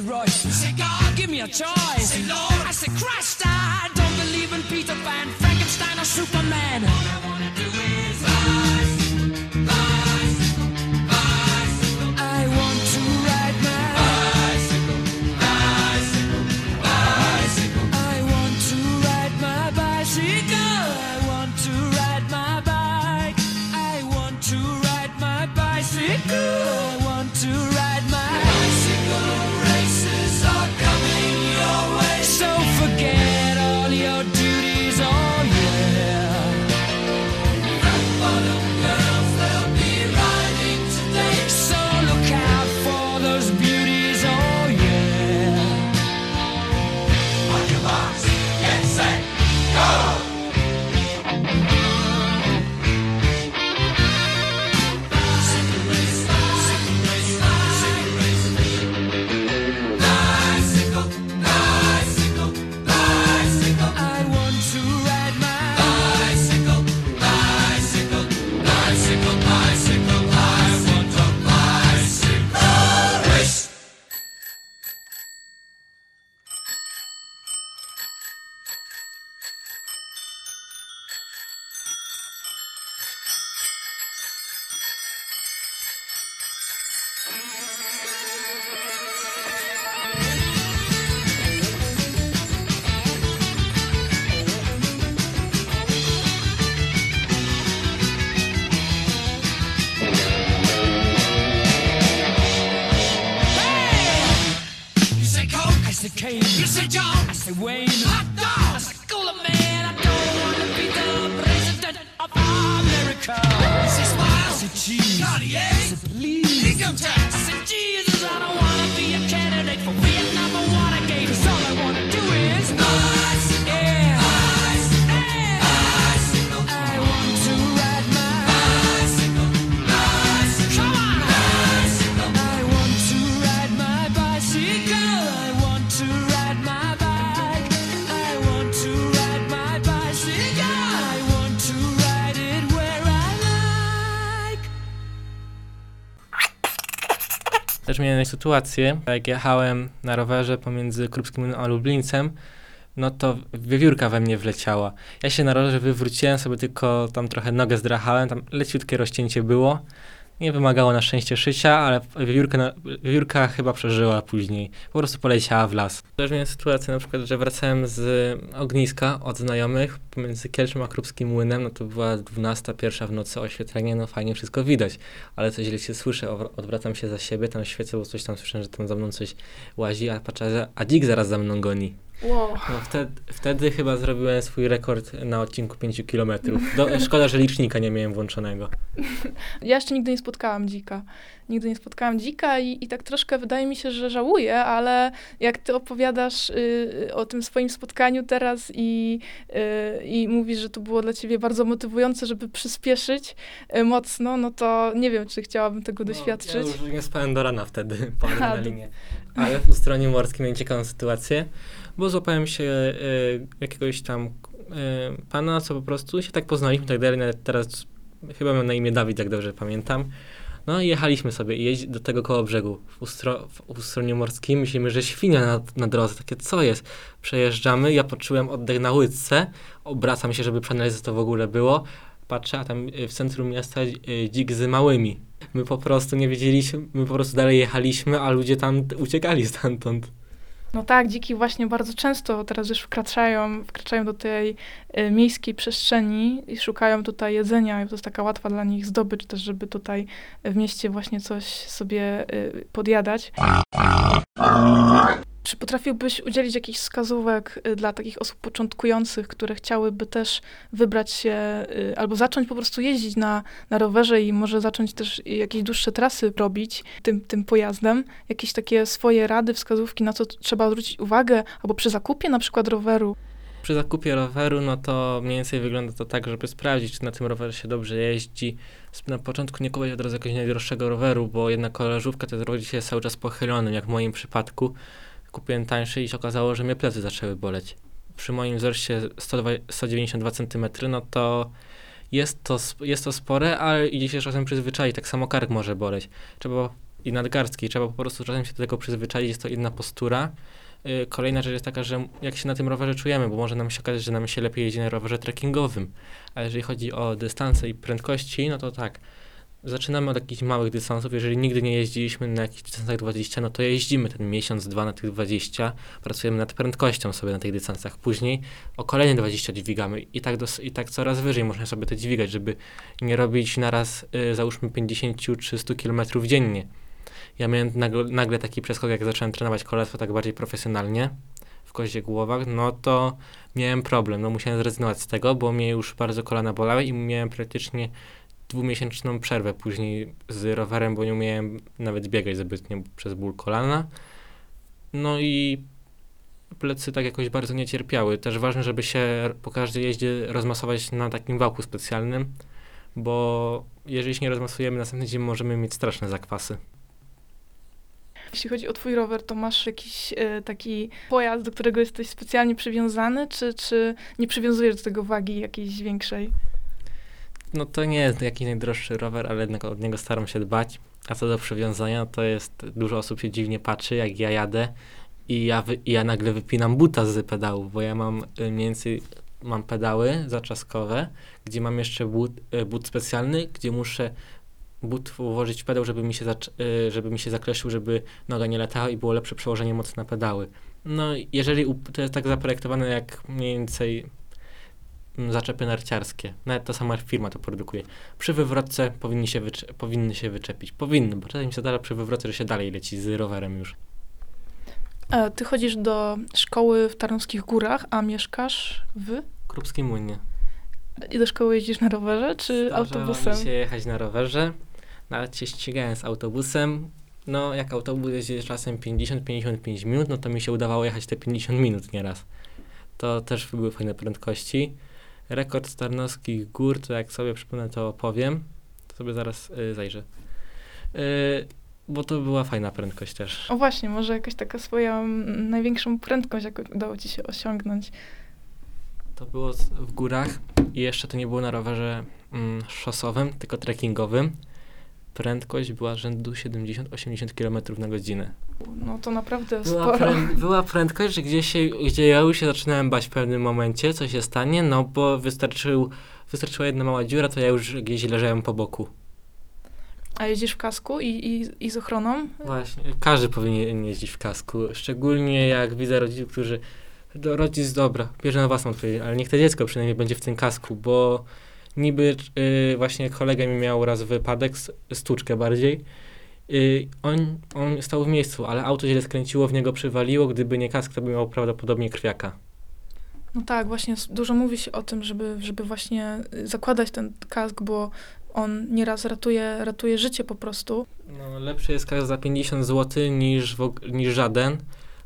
say. You say God, give me a choice. Say Lord, I say Christ. I don't believe in Peter Pan, Frankenstein, or Superman. All I wanna do is rise, sytuację, jak jechałem na rowerze pomiędzy Krupskim a Lublińcem, no to wiewiórka we mnie wleciała. Ja się na rowerze wywróciłem, sobie tylko tam trochę nogę zdrachałem, tam leciutkie rozcięcie było. Nie wymagało na szczęście szycia, ale wiewiórka, chyba przeżyła później. Po prostu poleciała w las. Też miałem sytuację na przykład, że wracałem z ogniska od znajomych pomiędzy Kielczym a Krupskim Młynem, no to była 12, pierwsza w nocy oświetlenie, no fajnie wszystko widać, ale coś źle się słyszę, odwracam się za siebie, tam świecę, bo coś tam słyszę, że tam za mną coś łazi, a patrzę, a dzik zaraz za mną goni. Wow. No wtedy, wtedy chyba zrobiłem swój rekord na odcinku 5 km. Do, szkoda, że licznika nie miałem włączonego. Ja jeszcze nigdy nie spotkałam dzika. Nigdy nie spotkałam dzika i, i tak troszkę wydaje mi się, że żałuję, ale jak ty opowiadasz y, o tym swoim spotkaniu teraz i, y, i mówisz, że to było dla ciebie bardzo motywujące, żeby przyspieszyć y, mocno, no to nie wiem, czy chciałabym tego doświadczyć. No, ja już nie spałem do rana wtedy po adrenalinie. Ale w ustronie morskim miałem ciekawą sytuację, bo złapałem się y, jakiegoś tam y, pana, co po prostu się tak poznaliśmy i tak dalej, nawet teraz chyba miał na imię Dawid, jak dobrze pamiętam. No i jechaliśmy sobie i jeździ do tego koło brzegu w, ustro, w ustronie morskim. Myślimy, że świnia na, na drodze. Takie, co jest? Przejeżdżamy, ja poczułem oddech na łydce, obracam się, żeby przeanalizować, co to w ogóle było. Patrzę, a tam y, w centrum miasta dzik z małymi. My po prostu nie wiedzieliśmy, my po prostu dalej jechaliśmy, a ludzie tam uciekali stamtąd. No tak, dziki właśnie bardzo często teraz już wkraczają, wkraczają do tej y, miejskiej przestrzeni i szukają tutaj jedzenia i to jest taka łatwa dla nich zdobycz też, żeby tutaj w mieście właśnie coś sobie y, podjadać. Czy potrafiłbyś udzielić jakichś wskazówek y, dla takich osób początkujących, które chciałyby też wybrać się y, albo zacząć po prostu jeździć na, na rowerze i może zacząć też jakieś dłuższe trasy robić tym, tym pojazdem? Jakieś takie swoje rady, wskazówki, na co trzeba zwrócić uwagę, albo przy zakupie na przykład roweru? Przy zakupie roweru, no to mniej więcej wygląda to tak, żeby sprawdzić, czy na tym rowerze się dobrze jeździ. Na początku nie kupować od razu jakiegoś najdroższego roweru, bo jednak koleżówka to rower się jest cały czas pochylony, jak w moim przypadku. Kupiłem tańszy i się okazało, że mnie plecy zaczęły boleć. Przy moim wzroście 102 192 cm, no to jest to, jest to spore, ale idzie się czasem przyzwyczaić. Tak samo kark może boleć. Trzeba i nadgarstki, trzeba po prostu czasem się do tego przyzwyczaić, jest to inna postura. Y, Kolejna rzecz jest taka, że jak się na tym rowerze czujemy, bo może nam się okazać, że nam się lepiej jeździ na rowerze trekkingowym. A jeżeli chodzi o dystanse i prędkości, no to tak. Zaczynamy od jakichś małych dystansów. Jeżeli nigdy nie jeździliśmy na jakichś dystansach 20, no to jeździmy ten miesiąc, dwa na tych 20. Pracujemy nad prędkością sobie na tych dystansach. Później o kolejne 20 dźwigamy i tak, dos- i tak coraz wyżej można sobie to dźwigać, żeby nie robić naraz, y, załóżmy 50 czy 100 km dziennie. Ja miałem nagle, nagle taki przeskok, jak zacząłem trenować kolarstwo tak bardziej profesjonalnie w kozie głowach, no to miałem problem. No musiałem zrezygnować z tego, bo mnie już bardzo kolana bolały i miałem praktycznie dwumiesięczną przerwę później z rowerem, bo nie umiałem nawet biegać zbytnio przez ból kolana. No i plecy tak jakoś bardzo nie cierpiały. Też ważne, żeby się po każdej jeździe rozmasować na takim wałku specjalnym, bo jeżeli się nie rozmasujemy, następny dzień możemy mieć straszne zakwasy. Jeśli chodzi o twój rower, to masz jakiś e, taki pojazd, do którego jesteś specjalnie przywiązany, czy, czy nie przywiązujesz do tego wagi jakiejś większej? No to nie jest jakiś najdroższy rower, ale jednak od niego staram się dbać. A co do przywiązania, to jest, dużo osób się dziwnie patrzy, jak ja jadę i ja, wy, i ja nagle wypinam buta z pedałów, bo ja mam y, mniej więcej, mam pedały zaczaskowe, gdzie mam jeszcze but, y, but specjalny, gdzie muszę but włożyć pedał, żeby mi się, zacz, y, żeby mi się zakleszył, żeby noga nie latała i było lepsze przełożenie mocy na pedały. No, jeżeli to jest tak zaprojektowane jak mniej więcej zaczepy narciarskie. Nawet ta sama firma to produkuje. Przy wywrotce powinni się, wycze- powinny się wyczepić. Powinny, bo czasem się zdarza przy wywrotce, że się dalej leci z rowerem już. E, ty chodzisz do szkoły w Tarnowskich Górach, a mieszkasz w... Krupskie młynie. I do szkoły jeździsz na rowerze, czy Zdarza autobusem? mi się jechać na rowerze. Nawet się ścigałem z autobusem. No, jak autobus jeździ czasem 50-55 minut, no to mi się udawało jechać te 50 minut nieraz. To też były fajne prędkości. Rekord Tarnowskich Gór, to jak sobie przypomnę, to opowiem. To sobie zaraz y, zajrzę. Y, bo to była fajna prędkość też. O właśnie, może jakaś taka swoja mm, największą prędkość, jaką udało ci się osiągnąć. To było z- w górach i jeszcze to nie było na rowerze mm, szosowym, tylko trekkingowym. Prędkość była rzędu 70-80 km na godzinę. No to naprawdę Była, sporo. prę- była prędkość, że gdzieś się, gdzie ja już się zaczynałem bać w pewnym momencie, co się stanie, no bo wystarczył, wystarczyła jedna mała dziura, to ja już gdzieś leżałem po boku. A jeździsz w kasku i, i, i z ochroną? Właśnie, każdy powinien jeździć w kasku, szczególnie jak widzę rodziców, którzy, do, rodzic dobra, bierze na własną odpowiedzialność, ale niech to dziecko przynajmniej będzie w tym kasku, bo niby y, właśnie kolega mi miał raz wypadek, s- stłuczkę bardziej, y, on, on stał w miejscu, ale auto źle skręciło, w niego przywaliło, gdyby nie kask, to by miał prawdopodobnie krwiaka. No tak, właśnie dużo mówi się o tym, żeby, żeby właśnie y, zakładać ten kask, bo on nieraz ratuje, ratuje życie po prostu. No, lepszy jest kask za 50 zł niż, niż żaden,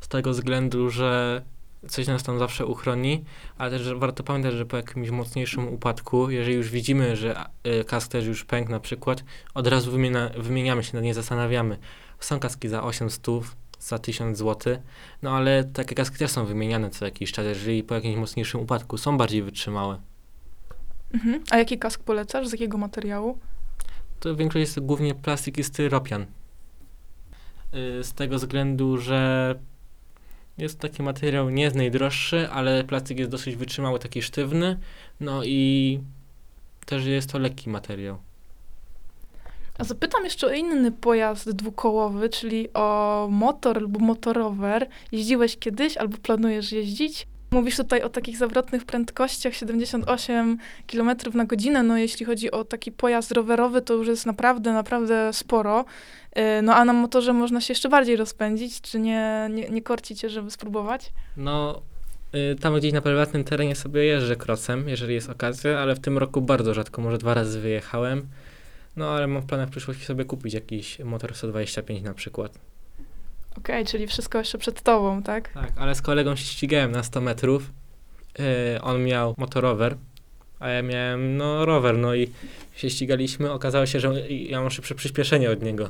z tego względu, że coś nas tam zawsze uchroni, ale też warto pamiętać, że po jakimś mocniejszym upadku, jeżeli już widzimy, że y, kask też już pękł na przykład, od razu wymienia, wymieniamy się, nie zastanawiamy. Są kaski za 800, za 1000 zł, no ale takie kaski też są wymieniane co jakiś czas, jeżeli po jakimś mocniejszym upadku są bardziej wytrzymałe. Mhm. A jaki kask polecasz? Z jakiego materiału? To większość jest głównie plastik i styropian. Y, Z tego względu, że jest taki materiał nie jest najdroższy, ale plastik jest dosyć wytrzymały, taki sztywny. No i też jest to lekki materiał. A zapytam jeszcze o inny pojazd dwukołowy, czyli o motor lub motorower. Jeździłeś kiedyś albo planujesz jeździć? Mówisz tutaj o takich zawrotnych prędkościach 78 km na godzinę. No jeśli chodzi o taki pojazd rowerowy, to już jest naprawdę, naprawdę sporo. Y, No a na motorze można się jeszcze bardziej rozpędzić. Czy nie, nie, nie żeby spróbować? No, y, tam gdzieś na prywatnym terenie sobie jeżdżę krocem, jeżeli jest okazja, ale w tym roku bardzo rzadko, może dwa razy wyjechałem. No, ale mam w planach w przyszłości sobie kupić jakiś motor 125 na przykład. Okej, czyli wszystko jeszcze przed tobą, tak? Tak, ale z kolegą się ścigałem na 100 metrów. Yy, on miał motorower, a ja miałem no rower, no i się ścigaliśmy. Okazało się, że ja mam szybsze przyspieszenie od niego.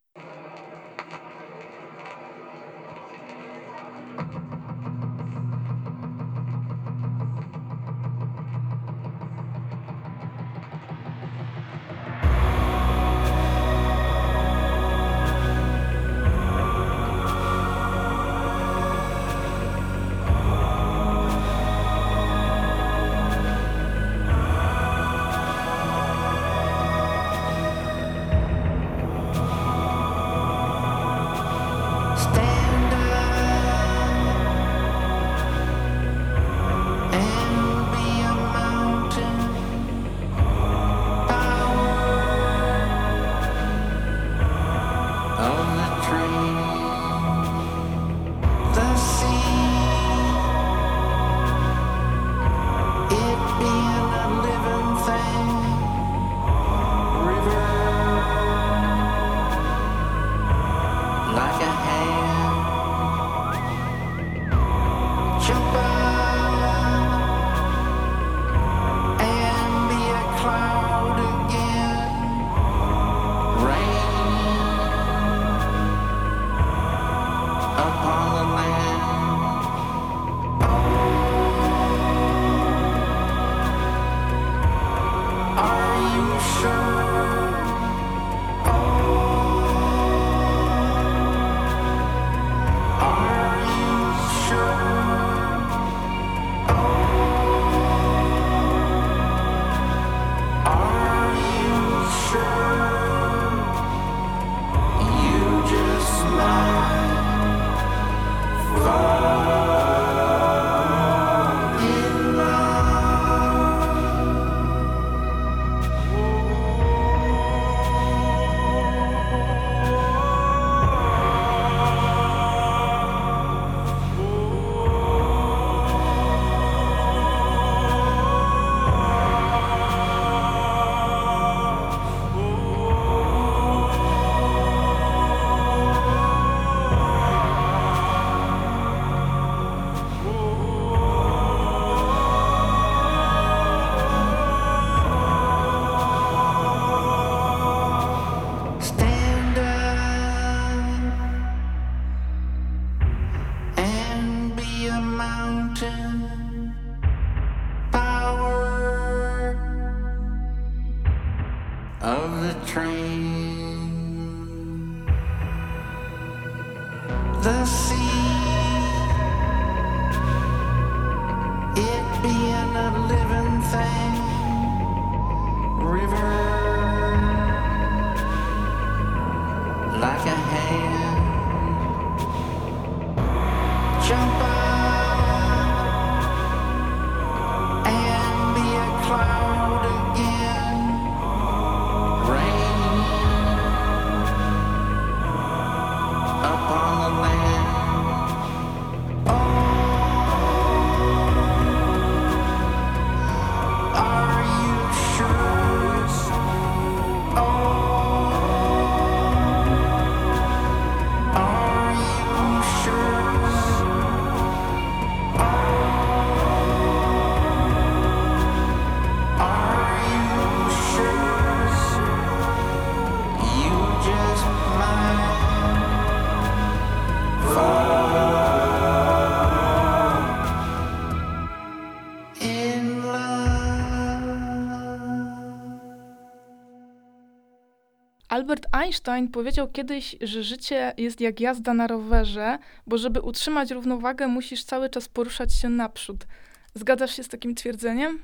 Einstein powiedział kiedyś, że życie jest jak jazda na rowerze, bo żeby utrzymać równowagę, musisz cały czas poruszać się naprzód. Zgadzasz się z takim twierdzeniem?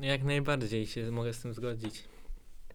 Jak najbardziej się mogę z tym zgodzić.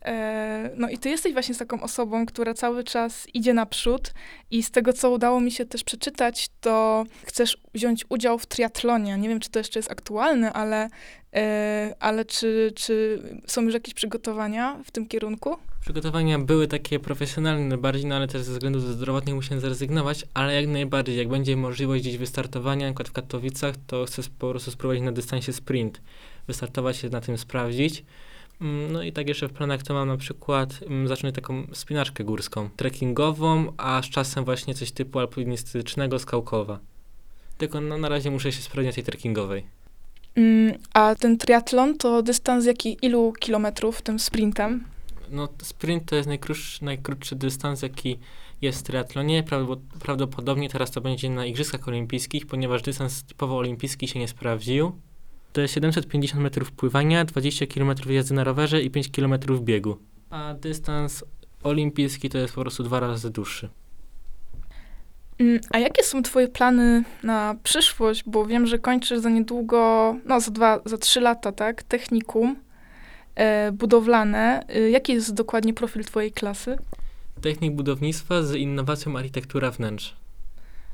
E, no i ty jesteś właśnie taką osobą, która cały czas idzie naprzód i z tego, co udało mi się też przeczytać, to chcesz wziąć udział w triatlonie. Nie wiem, czy to jeszcze jest aktualne, ale, e, ale czy, czy są już jakieś przygotowania w tym kierunku? Przygotowania były takie profesjonalne bardziej, no ale też ze względów zdrowotnych musiałem zrezygnować, ale jak najbardziej, jak będzie możliwość gdzieś wystartowania, przykład w Katowicach, to chcę po prostu spróbować na dystansie sprint, wystartować się na tym sprawdzić. Mm, No i tak jeszcze w planach to mam na przykład mm, zacząć taką spinaczkę górską, trekkingową, a z czasem właśnie coś typu alpinistycznego, skałkowa. Tylko no, na razie muszę się sprawdzić tej trekkingowej. Mm, a ten triatlon to dystans jaki, ilu kilometrów tym sprintem? No, sprint to jest najkrótszy, najkrótszy dystans, jaki jest w triatlonie. Prawdop- Prawdopodobnie teraz to będzie na Igrzyskach Olimpijskich, ponieważ dystans typowo olimpijski się nie sprawdził. To jest 750 metrów pływania, 20 km jazdy na rowerze i 5 km biegu. A dystans olimpijski to jest po prostu dwa razy dłuższy. Mm, A jakie są twoje plany na przyszłość? Bo wiem, że kończysz za niedługo, no za dwa, za trzy lata, tak? Technikum budowlane. E, jaki jest dokładnie profil twojej klasy? Technik budownictwa z innowacją architektura wnętrz.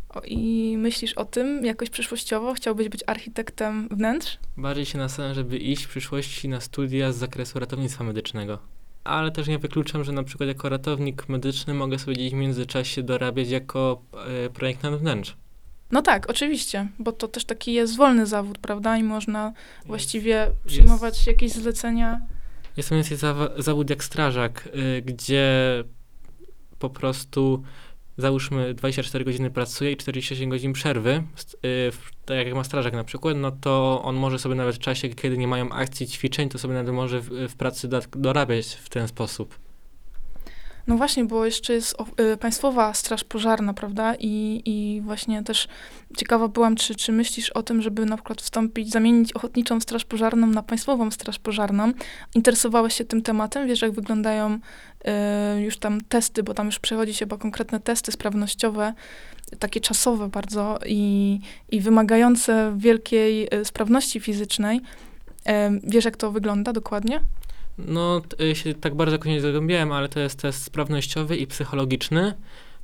O, I myślisz o tym jakoś przyszłościowo? Chciałbyś być architektem wnętrz? Bardziej się nastawiam, żeby iść w przyszłości na studia z zakresu ratownictwa medycznego. Ale też nie wykluczam, że na przykład jako ratownik medyczny mogę sobie gdzieś w międzyczasie dorabiać jako e, projektant wnętrz. No tak, oczywiście, bo to też taki jest wolny zawód, prawda? I można właściwie przyjmować jakieś zlecenia. Jest to mniej więcej zawód jak strażak, y, gdzie po prostu załóżmy 24 godziny pracuje i 48 godzin przerwy, y, tak jak ma strażak na przykład, no to on może sobie nawet w czasie, kiedy nie mają akcji, ćwiczeń, to sobie nawet może w, w pracy dorabiać w ten sposób. No właśnie, bo jeszcze jest o, y, Państwowa Straż Pożarna, prawda? I, I właśnie też ciekawa byłam, czy, czy myślisz o tym, żeby na przykład wstąpić, zamienić Ochotniczą Straż Pożarną na Państwową Straż Pożarną. Interesowałeś się tym tematem? Wiesz, jak wyglądają y, już tam testy, bo tam już przechodzi się chyba konkretne testy sprawnościowe, takie czasowe bardzo i, i wymagające wielkiej y, sprawności fizycznej. Em, wiesz, jak to wygląda dokładnie? No, y, się tak bardzo jakoś nie zagłębiałem, ale to jest test sprawnościowy i psychologiczny.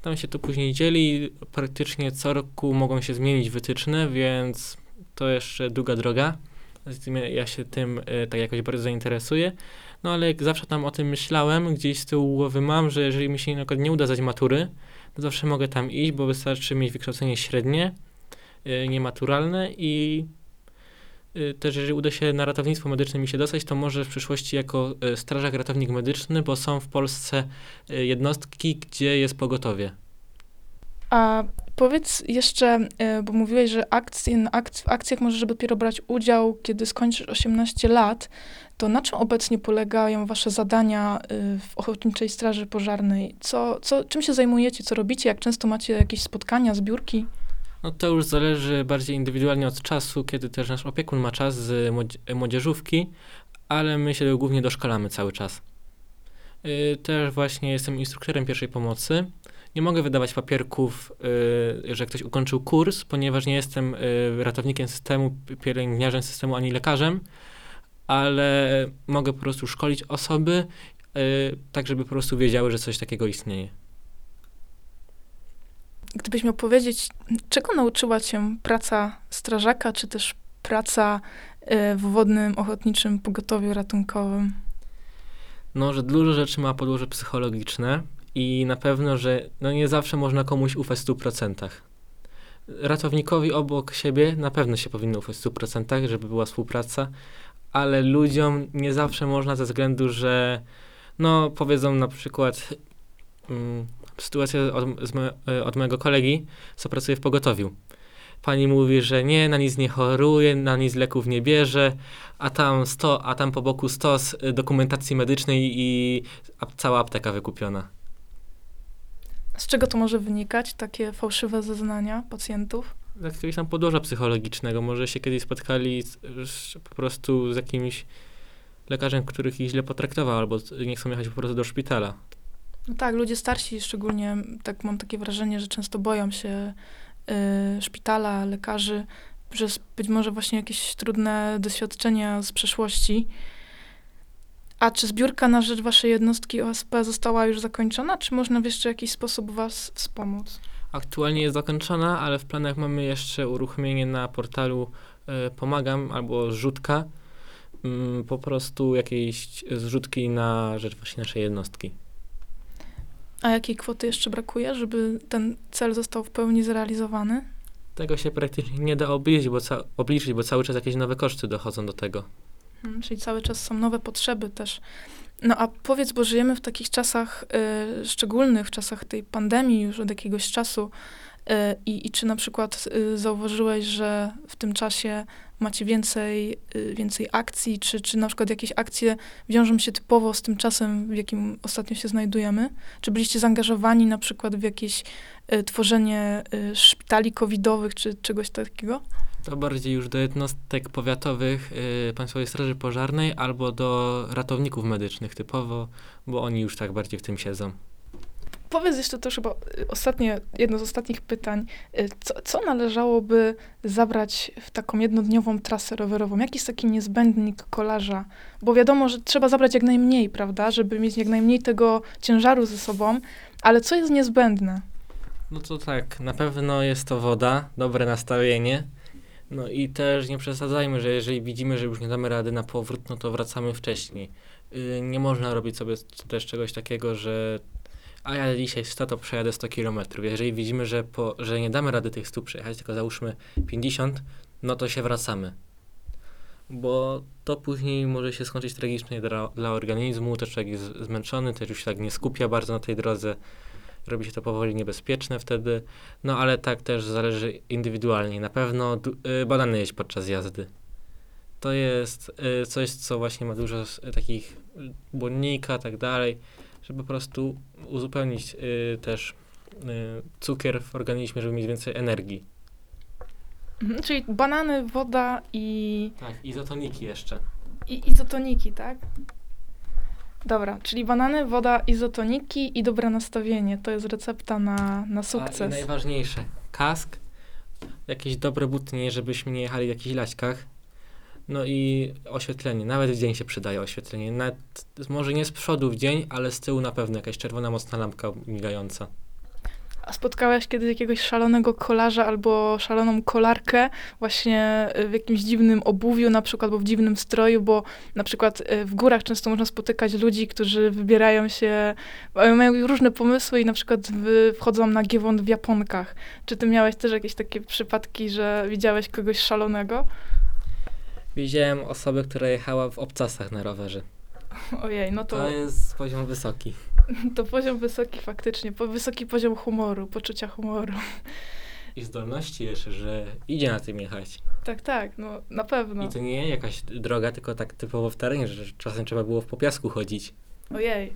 Tam się to później dzieli. Praktycznie co roku mogą się zmienić wytyczne, więc to jeszcze długa droga. Ja się tym y, tak jakoś bardzo zainteresuję. No ale jak zawsze tam o tym myślałem, gdzieś z tyłu głowy mam, że jeżeli mi się na przykład nie uda zdać matury, to zawsze mogę tam iść, bo wystarczy mieć wykształcenie średnie, y, niematuralne i też jeżeli uda się na ratownictwo medyczne mi się dostać, to może w przyszłości jako y, strażak ratownik medyczny, bo są w Polsce y, jednostki, gdzie jest pogotowie. A powiedz jeszcze, bo mówiłeś, że akcje, w akcjach możesz dopiero brać udział, kiedy skończysz 18 lat. To na czym obecnie polegają wasze zadania y, w Ochotniczej Straży Pożarnej? Co, co, czym się zajmujecie, co robicie? Jak często macie jakieś spotkania, zbiórki? No to już zależy bardziej indywidualnie od czasu, kiedy też nasz opiekun ma czas z młodzie- młodzieżówki, ale my się głównie doszkalamy cały czas. Y, Też właśnie jestem instruktorem pierwszej pomocy. Nie mogę wydawać papierków, y, że ktoś ukończył kurs, ponieważ nie jestem y, ratownikiem systemu, pi- pielęgniarzem systemu ani lekarzem, ale mogę po prostu szkolić osoby, tak żeby po prostu wiedziały, że coś takiego istnieje. Gdybyś miał powiedzieć, czego nauczyła cię praca strażaka, czy też praca y, w Wodnym Ochotniczym Pogotowiu Ratunkowym? No, że dużo rzeczy ma podłoże psychologiczne i na pewno, że no nie zawsze można komuś ufać w 100%. Ratownikowi obok siebie na pewno się powinno ufać w 100%, żeby była współpraca, ale ludziom nie zawsze można ze względu, że no powiedzą na przykład mm, sytuacja od, z me, e, od mojego kolegi, co pracuje w pogotowiu. Pani mówi, że nie, na nic nie choruje, na nic leków nie bierze, a tam, sto, a tam po boku stos y, dokumentacji medycznej i cała apteka wykupiona. Z czego to może wynikać, takie fałszywe zeznania pacjentów? Z jakiegoś tam podłoża psychologicznego. Może się kiedyś spotkali z, z, po prostu z jakimś lekarzem, których ich źle potraktował, albo nie chcą jechać po prostu do szpitala. No tak, ludzie starsi szczególnie, tak mam takie wrażenie, że często boją się y, szpitala, lekarzy, przez być może właśnie jakieś trudne doświadczenia z przeszłości. A czy zbiórka na rzecz waszej jednostki OSP została już zakończona, czy można w jeszcze jakiś sposób was wspomóc? Aktualnie jest zakończona, ale w planach mamy jeszcze uruchomienie na portalu e, Pomagam albo zrzutka. Mm, po prostu jakieś zrzutki na rzecz właśnie naszej jednostki. A jakiej kwoty jeszcze brakuje, żeby ten cel został w pełni zrealizowany? Tego się praktycznie nie da obliczyć, bo, ca- obliczyć, bo cały czas jakieś nowe koszty dochodzą do tego. Hmm, czyli cały czas są nowe potrzeby też. No a powiedz, bo żyjemy w takich czasach y, szczególnych, w czasach tej pandemii już od jakiegoś czasu. Y, I, I czy na przykład y, zauważyłeś, że w tym czasie macie więcej, y, więcej akcji, czy, czy na przykład jakieś akcje wiążą się typowo z tym czasem, w jakim ostatnio się znajdujemy? Czy byliście zaangażowani na przykład w jakieś y, tworzenie szpitali covidowych, czy czegoś takiego? To bardziej już do jednostek powiatowych y, Państwowej Straży Pożarnej albo do ratowników medycznych typowo, bo oni już tak bardziej w tym siedzą. Powiedz jeszcze też chyba y, ostatnie, jedno z ostatnich pytań. Y, Co, co należałoby zabrać w taką jednodniową trasę rowerową? Jaki jest taki niezbędnik kolarza? Bo wiadomo, że trzeba zabrać jak najmniej, prawda? Żeby mieć jak najmniej tego ciężaru ze sobą. Ale co jest niezbędne? No to tak, na pewno jest to woda, dobre nastawienie. No i też nie przesadzajmy, że jeżeli widzimy, że już nie damy rady na powrót, no to wracamy wcześniej. Y, nie można robić sobie też czegoś takiego, że a ja dzisiaj 100 to przejadę 100 km. Jeżeli widzimy, że, po, że nie damy rady tych 100 przejechać, tylko załóżmy 50, no to się wracamy. Bo to później może się skończyć tragicznie dla, dla organizmu, też człowiek jest zmęczony, też już się tak nie skupia bardzo na tej drodze robi się to powoli niebezpieczne wtedy. No ale tak też zależy indywidualnie. Na pewno y, banany jeść podczas jazdy. To jest y, coś, co właśnie ma dużo takich błonnika, tak dalej, żeby po prostu uzupełnić y, też y, cukier w organizmie, żeby mieć więcej energii. Mhm, Czyli banany, woda i, Tak, izotoniki jeszcze. i izotoniki, tak? Dobra, czyli banany, woda, izotoniki i dobre nastawienie. To jest recepta na, na A, I sukces. najważniejsze, kask, jakieś dobre buty, nie żebyśmy nie jechali w jakichś laśkach. No i oświetlenie. Nawet w dzień się przydaje oświetlenie. Nawet, może nie z przodu w dzień, ale z tyłu na pewno jakaś czerwona mocna lampka migająca. A spotkałeś kiedyś jakiegoś szalonego kolarza albo szaloną kolarkę właśnie w jakimś dziwnym obuwiu na przykład, albo w dziwnym stroju, bo na przykład y, w górach często można spotykać ludzi, którzy wybierają się, mają różne pomysły i na przykład wchodzą na giewont w japonkach. Czy ty miałeś też jakieś takie przypadki, że widziałeś kogoś szalonego? Widziałem osobę, która jechała w obcasach na rowerze. Ojej, no to, To jest poziom wysoki. to poziom wysoki faktycznie, po, wysoki poziom humoru, poczucia humoru. I zdolności jeszcze, że idzie na tym jechać. Tak, tak, no na pewno. I to nie jakaś droga, tylko tak typowo w terenie, że czasem trzeba było w popiasku chodzić. Ojej.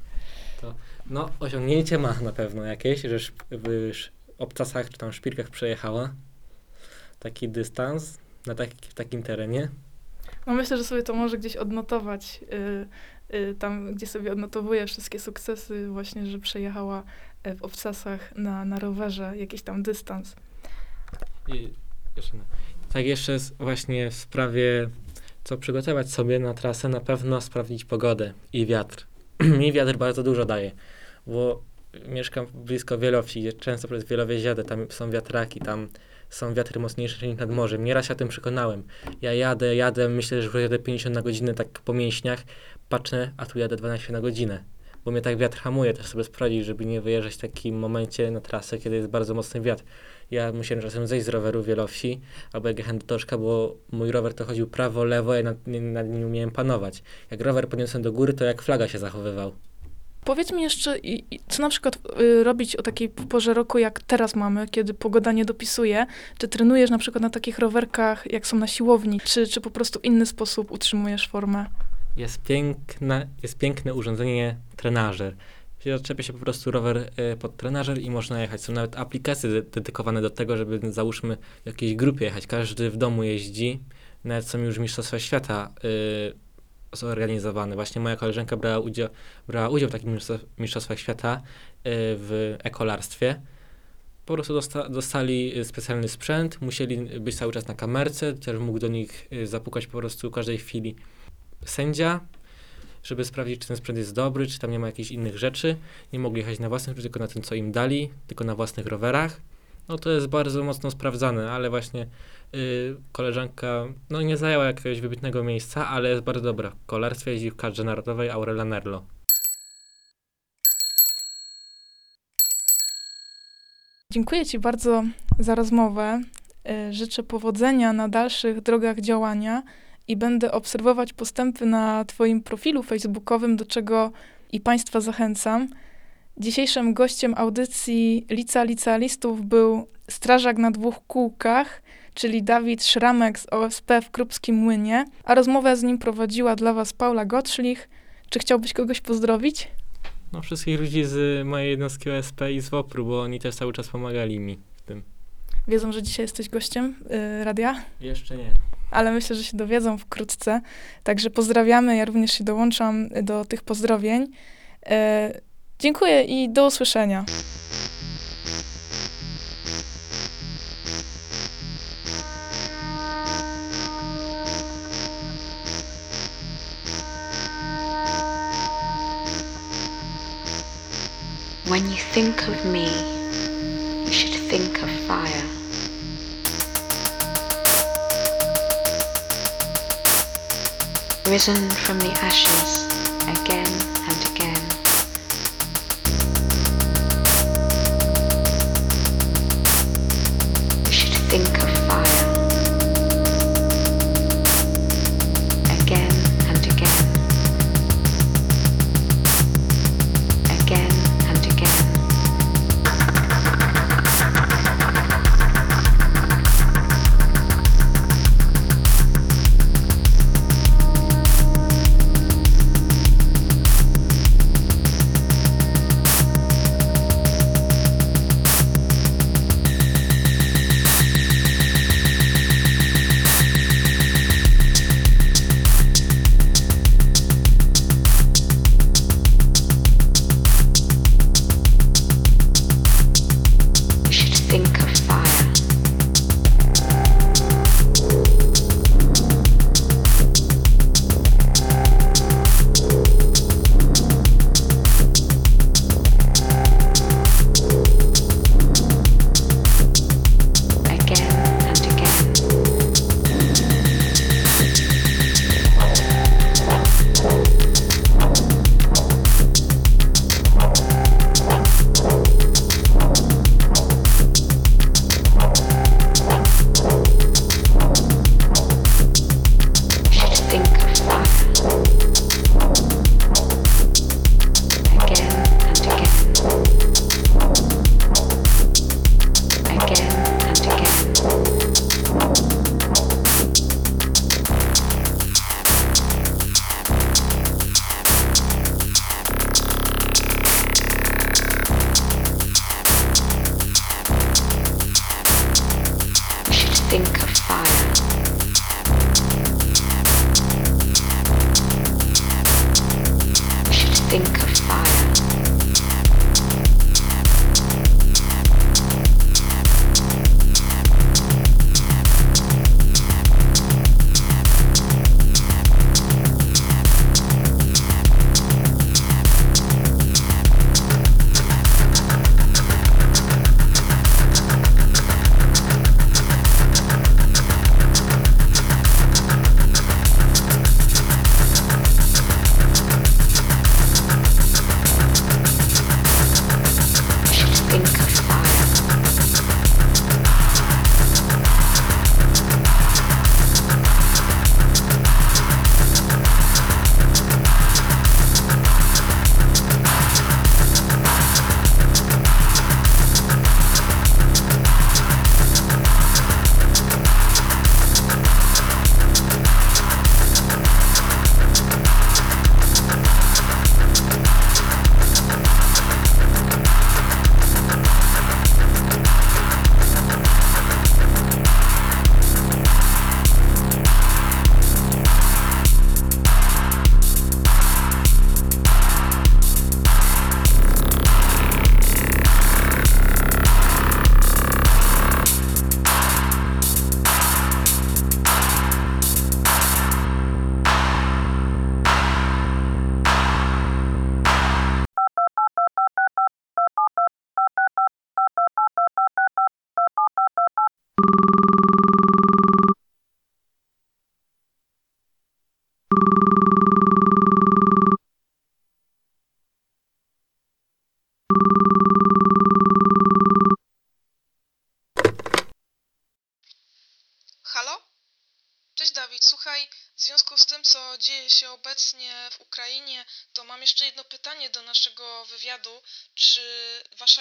No, osiągnięcie ma na pewno jakieś, że w obcasach czy tam szpilkach przejechała taki dystans na taki, w takim terenie. No myślę, że sobie to może gdzieś odnotować, y, y, tam gdzie sobie odnotowuje wszystkie sukcesy, właśnie, że przejechała e, w obcasach na, na rowerze jakiś tam dystans. I jeszcze, tak jeszcze właśnie w sprawie, co przygotować sobie na trasę, na pewno sprawdzić pogodę i wiatr. Mi wiatr bardzo dużo daje, bo mieszkam blisko Wielowsi, gdzie często przez Wielowieś jadę, tam są wiatraki, tam są wiatry mocniejsze niż nad morzem. Nieraz się o tym przekonałem. Ja jadę, jadę, myślę, że jadę 50 na godzinę tak po mięśniach, patrzę, a tu jadę 12 na godzinę. Bo mnie tak wiatr hamuje, też sobie sprawdzić, żeby nie wyjeżdżać w takim momencie na trasę, kiedy jest bardzo mocny wiatr. Ja musiałem czasem zejść z roweru Wielowsi, albo jak jechałem do Toszka, bo mój rower to chodził prawo, lewo, ja nad, nad nim nie umiałem panować. Jak rower podniosłem do góry, to jak flaga się zachowywał. Powiedz mi jeszcze, co na przykład y, robić o takiej porze roku, jak teraz mamy, kiedy pogoda nie dopisuje? Czy trenujesz na przykład na takich rowerkach, jak są na siłowni, czy, czy po prostu w inny sposób utrzymujesz formę? Jest piękne, jest piękne urządzenie trenażer. Odczepia się po prostu rower y, pod trenażer i można jechać. Są nawet aplikacje de- dedykowane do tego, żeby załóżmy w jakiejś grupie jechać. Każdy w domu jeździ. Nawet są już mistrzostwa świata y, zorganizowane. Właśnie moja koleżanka brała udział, brała udział w mistrzostw- mistrzostwach świata y, w ekolarstwie. Po prostu dosta, dostali specjalny sprzęt, musieli być cały czas na kamerce, też mógł do nich y, zapukać po prostu każdej chwili sędzia żeby sprawdzić, czy ten sprzęt jest dobry, czy tam nie ma jakichś innych rzeczy. Nie mogli jechać na własnym, tylko na tym, co im dali, tylko na własnych rowerach. No to jest bardzo mocno sprawdzane, ale właśnie koleżanka, no nie zajęła jakiegoś wybitnego miejsca, ale jest bardzo dobra. W kolarstwie jeździ w kadrze narodowej Aurela Nerlo. Dziękuję Ci bardzo za rozmowę. Y, Życzę powodzenia na dalszych drogach działania i będę obserwować postępy na Twoim profilu facebookowym, do czego i Państwa zachęcam. Dzisiejszym gościem audycji Lica Licealistów był strażak na dwóch kółkach, czyli Dawid Szramek z OSP w Krupskim Młynie, a rozmowę z nim prowadziła dla Was Paula Gottschlich. Czy chciałbyś kogoś pozdrowić? No wszystkich ludzi z mojej jednostki OSP i z WOPR-u, bo oni też cały czas pomagali mi w tym. Wiedzą, że dzisiaj jesteś gościem y, radia? Jeszcze nie. ale myślę, że się dowiedzą wkrótce. Także pozdrawiamy, ja również się dołączam do tych pozdrowień. E, dziękuję i do usłyszenia. When you think of me, you should think of fire. Risen from the ashes again.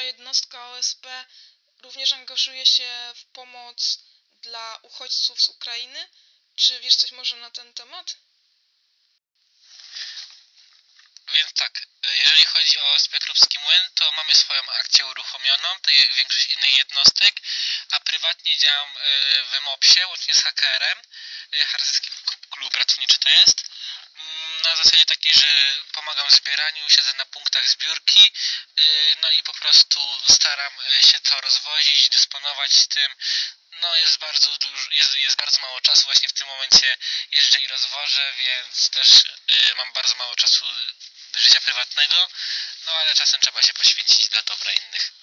Jednostka OSP również angażuje się w pomoc dla uchodźców z Ukrainy? Czy wiesz coś może na ten temat? Więc tak, jeżeli chodzi o Spekrupski Młyn, to mamy swoją akcję uruchomioną, tak jak większość innych jednostek, a prywatnie działam e, w MOPS-ie, łącznie z HKR-em, e, Harcerski Klub Ratowniczy to jest, na zasadzie takiej, że pomagam w zbieraniu, siedzę na punktach zbiórki, e, no i po prostu staram e, się to rozwozić, dysponować tym, no jest bardzo dużo, jest, jest bardzo mało czasu, właśnie w tym momencie jeżdżę i rozwożę, więc też e, mam bardzo mało czasu życia prywatnego, no ale czasem trzeba się poświęcić dla dobra innych.